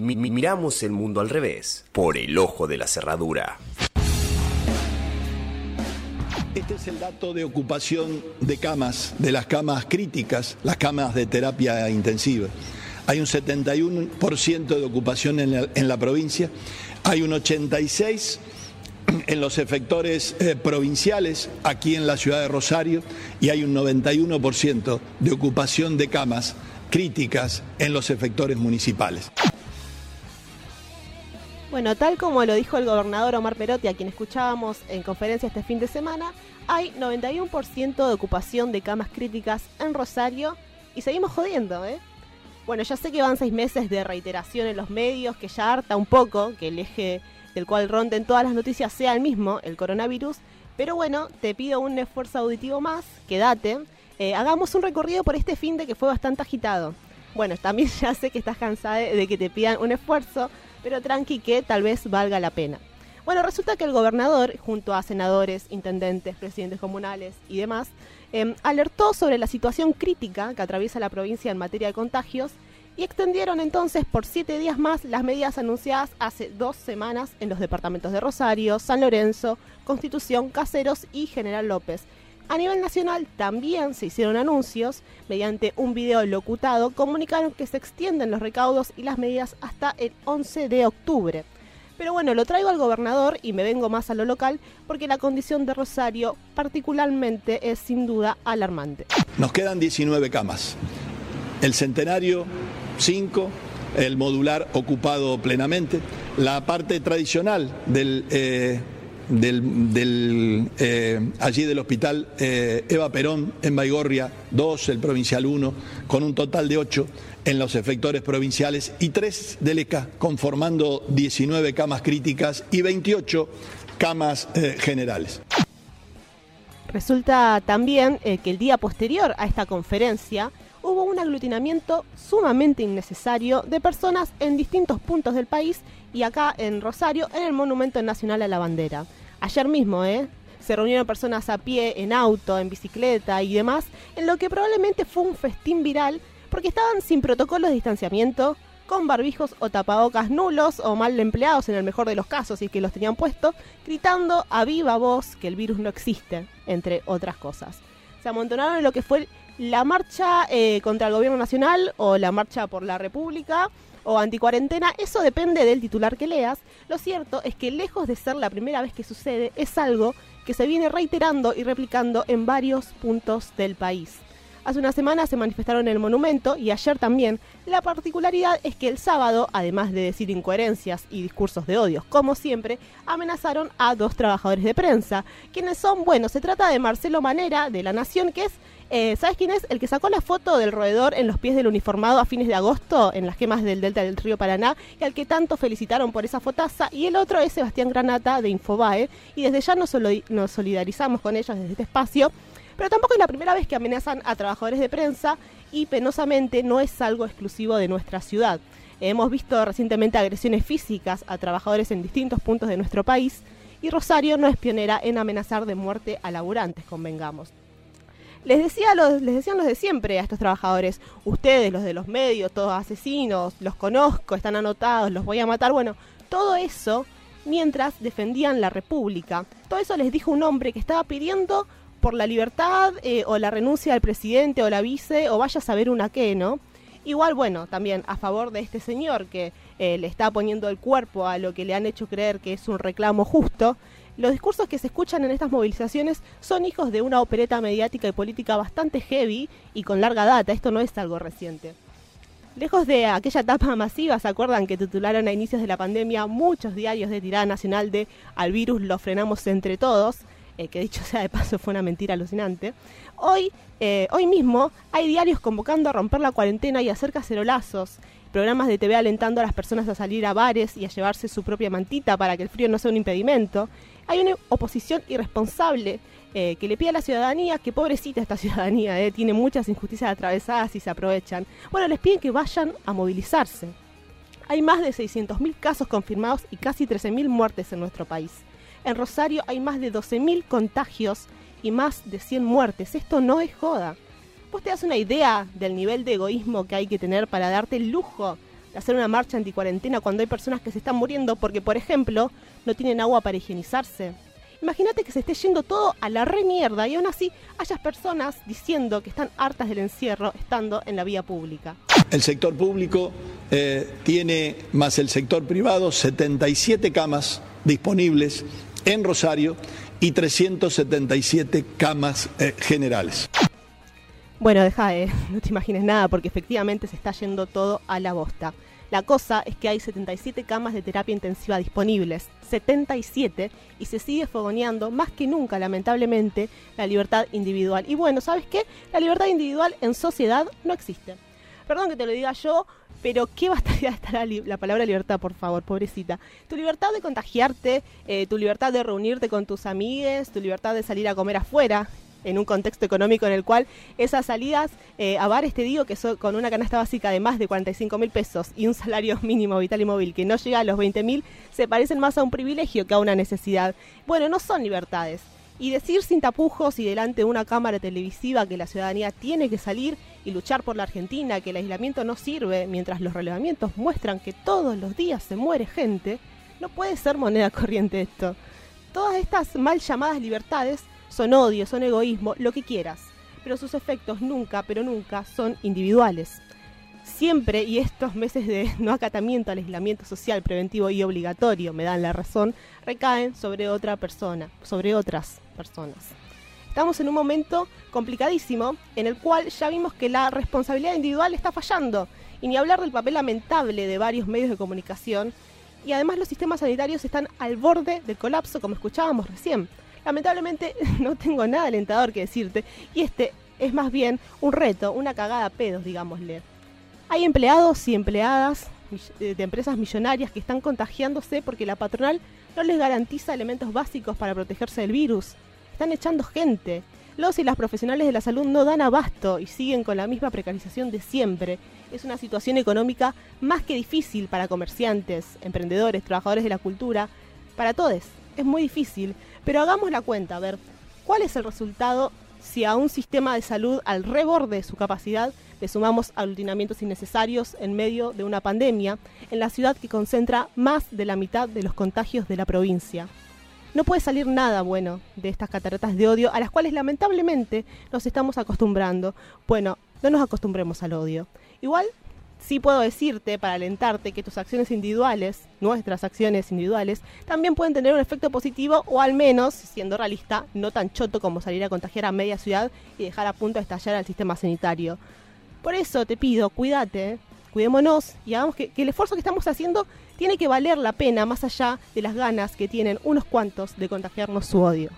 miramos el mundo al revés, por el ojo de la cerradura. Este es el dato de ocupación de camas, de las camas críticas, las camas de terapia intensiva. Hay un 71% de ocupación en la, provincia, hay un 86% en los efectores eh, provinciales, aquí en la ciudad de Rosario, y hay un 91% de ocupación de camas críticas en los efectores municipales. Bueno, tal como lo dijo el gobernador Omar Perotti, a quien escuchábamos en conferencia este fin de semana, hay 91% de ocupación de camas críticas en Rosario y seguimos jodiendo, ¿eh? Bueno, ya sé que van seis meses de reiteración en los medios, que ya harta un poco que el eje del cual ronden todas las noticias sea el mismo, el coronavirus, pero bueno, te pido un esfuerzo auditivo más, quédate, eh, hagamos un recorrido por este fin de que fue bastante agitado. Bueno, también ya sé que estás cansada de que te pidan un esfuerzo, pero tranqui que tal vez valga la pena. Bueno, resulta que el gobernador, junto a senadores, intendentes, presidentes comunales y demás, em, alertó sobre la situación crítica que atraviesa la provincia en materia de contagios y extendieron entonces por siete días más las medidas anunciadas hace dos semanas en los departamentos de Rosario, San Lorenzo, Constitución, Caseros y General López. A nivel nacional también se hicieron anuncios. Mediante un video locutado comunicaron que se extienden los recaudos y las medidas hasta el 11 de octubre. Pero bueno, lo traigo al gobernador y me vengo más a lo local porque la condición de Rosario particularmente es sin duda alarmante. Nos quedan 19 camas. El centenario, 5, el modular ocupado plenamente. La parte tradicional del... Eh, del, eh, allí del hospital eh, Eva Perón en Baigorria, dos, el provincial 1, con un total de ocho en los efectores provinciales y tres del ECA, conformando 19 camas críticas y 28 camas eh, generales. Resulta también que el día posterior a esta conferencia hubo un aglutinamiento sumamente innecesario de personas en distintos puntos del país y acá en Rosario en el Monumento Nacional a la Bandera. Ayer mismo, ¿eh? Se reunieron personas a pie, en auto, en bicicleta y demás, en lo que probablemente fue un festín viral porque estaban sin protocolos de distanciamiento, con barbijos o tapabocas nulos o mal empleados en el mejor de los casos, es que los tenían puestos, gritando a viva voz que el virus no existe, entre otras cosas. Se amontonaron en lo que fue la marcha eh, contra el gobierno nacional o la marcha por la república o anticuarentena, eso depende del titular que leas. Lo cierto es que lejos de ser la primera vez que sucede, es algo que se viene reiterando y replicando en varios puntos del país. Hace una semana se manifestaron en el monumento y ayer también. La particularidad es que el sábado, además de decir incoherencias y discursos de odios, como siempre, amenazaron a dos trabajadores de prensa, quienes son, bueno, se trata de Marcelo Manera, de La Nación, que es eh, ¿Sabes quién es? El que sacó la foto del roedor en los pies del uniformado a fines de agosto en las quemas del delta del río Paraná y al que tanto felicitaron por esa fotaza. Y el otro es Sebastián Granata de Infobae y desde ya nos, nos solidarizamos con ellos desde este espacio. Pero tampoco es la primera vez que amenazan a trabajadores de prensa y penosamente no es algo exclusivo de nuestra ciudad. Hemos visto recientemente agresiones físicas a trabajadores en distintos puntos de nuestro país y Rosario no es pionera en amenazar de muerte a laburantes, convengamos. Les, decía los, les decían los de siempre a estos trabajadores, ustedes, los de los medios, todos asesinos, los conozco, están anotados, los voy a matar. Bueno, todo eso mientras defendían la República. Todo eso les dijo un hombre que estaba pidiendo por la libertad eh, o la renuncia del presidente o la vice o vaya a saber una qué, ¿no? Igual, bueno, también a favor de este señor que eh, le está poniendo el cuerpo a lo que le han hecho creer que es un reclamo justo, los discursos que se escuchan en estas movilizaciones son hijos de una opereta mediática y política bastante heavy y con larga data, esto no es algo reciente. Lejos de aquella etapa masiva, ¿se acuerdan que titularon a inicios de la pandemia muchos diarios de tirada nacional de al virus lo frenamos entre todos? Eh, que dicho sea de paso fue una mentira alucinante. Hoy, eh, hoy mismo hay diarios convocando a romper la cuarentena y hacer cacerolazos programas de TV alentando a las personas a salir a bares y a llevarse su propia mantita para que el frío no sea un impedimento. Hay una oposición irresponsable eh, que le pide a la ciudadanía, que pobrecita esta ciudadanía, tiene muchas injusticias atravesadas y se aprovechan. Bueno, les piden que vayan a movilizarse. Hay más de 600.000 casos confirmados y casi 13.000 muertes en nuestro país. En Rosario hay más de 12.000 contagios y más de 100 muertes. Esto no es joda. ¿Vos te das una idea del nivel de egoísmo que hay que tener para darte el lujo de hacer una marcha anticuarentena cuando hay personas que se están muriendo porque, por ejemplo, no tienen agua para higienizarse. Imagínate que se esté yendo todo a la re mierda y aún así hayas personas diciendo que están hartas del encierro estando en la vía pública. El sector público eh, tiene, más el sector privado, 77 camas disponibles en Rosario y 377 camas eh, generales. Bueno, deja, de, no te imagines nada porque efectivamente se está yendo todo a la bosta. La cosa es que hay 77 camas de terapia intensiva disponibles, 77, y se sigue fogoneando más que nunca, lamentablemente, la libertad individual. Y bueno, ¿sabes qué? La libertad individual en sociedad no existe. Perdón que te lo diga yo, pero qué bastaría estar la, la, palabra libertad, por favor, pobrecita. Tu libertad de contagiarte, eh, tu libertad de reunirte con tus amigues, tu libertad de salir a comer afuera, en un contexto económico en el cual esas salidas eh, a bares, te digo, que son con una canasta básica de más de 45 mil pesos y un salario mínimo vital y móvil que no llega a los 20 mil, se parecen más a un privilegio que a una necesidad. Bueno, no son libertades. Y decir sin tapujos y delante de una cámara televisiva que la ciudadanía tiene que salir y luchar por la Argentina, que el aislamiento no sirve, mientras los relevamientos muestran que todos los días se muere gente, no puede ser moneda corriente esto. Todas estas mal llamadas libertades son odio, son egoísmo, lo que quieras, pero sus efectos nunca, pero nunca son individuales. Siempre, y estos meses de no acatamiento al aislamiento social preventivo y obligatorio me dan la razón, recaen sobre otra persona, sobre otras personas. Estamos en un momento complicadísimo en el cual ya vimos que la responsabilidad individual está fallando, y ni hablar del papel lamentable de varios medios de comunicación, y además los sistemas sanitarios están al borde del colapso, como escuchábamos recién. Lamentablemente no tengo nada alentador que decirte y este es más bien un reto, una cagada a pedos, digámosle. Hay empleados y empleadas de empresas millonarias que están contagiándose porque la patronal no les garantiza elementos básicos para protegerse del virus. Están echando gente. Los y las profesionales de la salud no dan abasto y siguen con la misma precarización de siempre. Es una situación económica más que difícil para comerciantes, emprendedores, trabajadores de la cultura, para todos. Es muy difícil, pero hagamos la cuenta, a ver, ¿cuál es el resultado si a un sistema de salud al reborde de su capacidad le sumamos aglutinamientos innecesarios en medio de una pandemia en la ciudad que concentra más de la mitad de los contagios de la provincia? No puede salir nada bueno de estas cataratas de odio a las cuales lamentablemente nos estamos acostumbrando. Bueno, no nos acostumbremos al odio. Igual sí puedo decirte, para alentarte, que tus acciones individuales, nuestras acciones individuales, también pueden tener un efecto positivo o al menos, siendo realista, no tan choto como salir a contagiar a media ciudad y dejar a punto de estallar al sistema sanitario. Por eso te pido, cuídate, cuidémonos y hagamos que, el esfuerzo que estamos haciendo tiene que valer la pena más allá de las ganas que tienen unos cuantos de contagiarnos su odio.